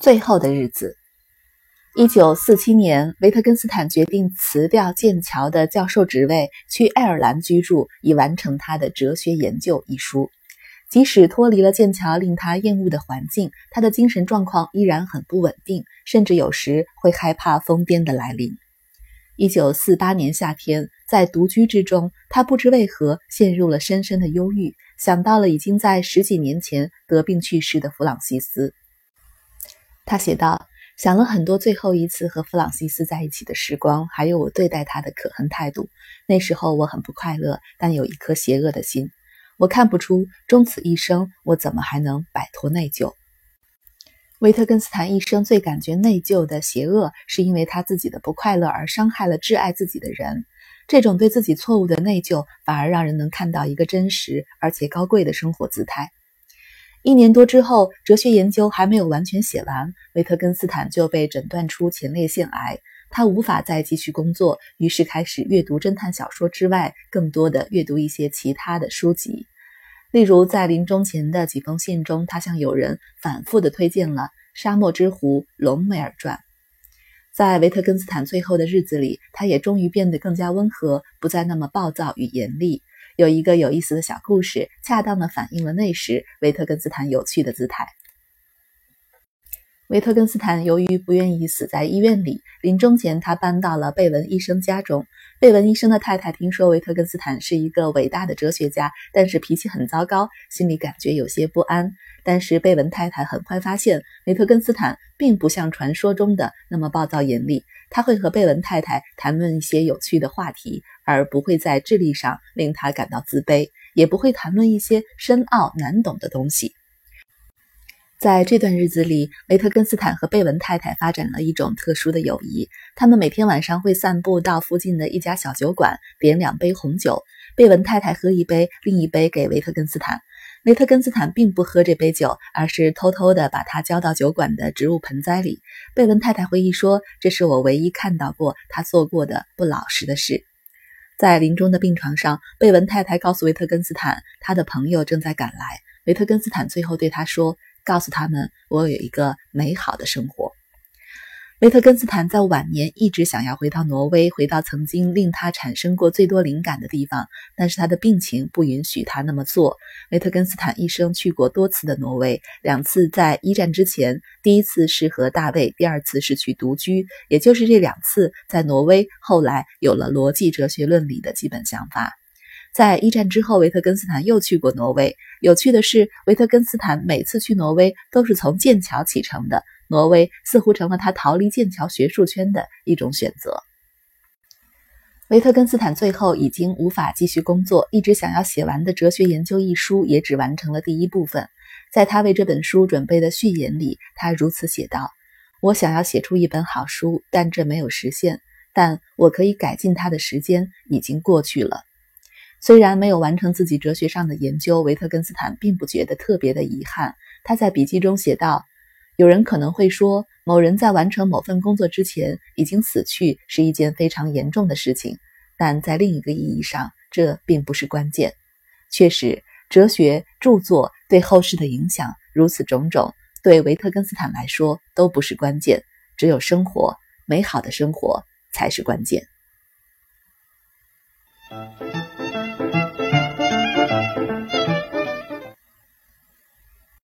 最后的日子。一九四七年，维特根斯坦决定辞掉剑桥的教授职位，去爱尔兰居住，以完成他的哲学研究一书。即使脱离了剑桥令他厌恶的环境，他的精神状况依然很不稳定，甚至有时会害怕疯癫的来临。一九四八年夏天，在独居之中，他不知为何陷入了深深的忧郁，想到了已经在十几年前得病去世的弗朗西斯。他写道：“想了很多，最后一次和弗朗西斯在一起的时光，还有我对待他的可恨态度。那时候我很不快乐，但有一颗邪恶的心。我看不出终此一生，我怎么还能摆脱内疚？”维特根斯坦一生最感觉内疚的邪恶，是因为他自己的不快乐而伤害了挚爱自己的人。这种对自己错误的内疚，反而让人能看到一个真实而且高贵的生活姿态。一年多之后，哲学研究还没有完全写完，维特根斯坦就被诊断出前列腺癌，他无法再继续工作，于是开始阅读侦探小说之外，更多的阅读一些其他的书籍。例如，在临终前的几封信中，他向友人反复地推荐了《沙漠之狐》《隆美尔传》。在维特根斯坦最后的日子里，他也终于变得更加温和，不再那么暴躁与严厉。有一个有意思的小故事，恰当地反映了那时维特根斯坦有趣的姿态。维特根斯坦由于不愿意死在医院里，临终前他搬到了贝文医生家中。贝文医生的太太听说维特根斯坦是一个伟大的哲学家，但是脾气很糟糕，心里感觉有些不安。但是贝文太太很快发现，维特根斯坦并不像传说中的那么暴躁严厉。他会和贝文太太谈论一些有趣的话题，而不会在智力上令他感到自卑，也不会谈论一些深奥难懂的东西。在这段日子里，维特根斯坦和贝文太太发展了一种特殊的友谊。他们每天晚上会散步到附近的一家小酒馆，点两杯红酒。贝文太太喝一杯，另一杯给维特根斯坦。维特根斯坦并不喝这杯酒，而是偷偷地把它浇到酒馆的植物盆栽里。贝文太太回忆说：“这是我唯一看到过他做过的不老实的事。”在临终的病床上，贝文太太告诉维特根斯坦，他的朋友正在赶来。维特根斯坦最后对他说。告诉他们，我有一个美好的生活。维特根斯坦在晚年一直想要回到挪威，回到曾经令他产生过最多灵感的地方，但是他的病情不允许他那么做。维特根斯坦一生去过多次的挪威，两次在一战之前，第一次是和大卫，第二次是去独居。也就是这两次在挪威，后来有了逻辑哲学论里的基本想法。在一战之后，维特根斯坦又去过挪威。有趣的是，维特根斯坦每次去挪威都是从剑桥启程的。挪威似乎成了他逃离剑桥学术圈的一种选择。维特根斯坦最后已经无法继续工作，一直想要写完的哲学研究一书也只完成了第一部分。在他为这本书准备的序言里，他如此写道：“我想要写出一本好书，但这没有实现。但我可以改进它的时间已经过去了。”虽然没有完成自己哲学上的研究，维特根斯坦并不觉得特别的遗憾。他在笔记中写道：“有人可能会说，某人在完成某份工作之前已经死去是一件非常严重的事情，但在另一个意义上，这并不是关键。确实，哲学著作对后世的影响如此种种，对维特根斯坦来说都不是关键，只有生活，美好的生活才是关键。”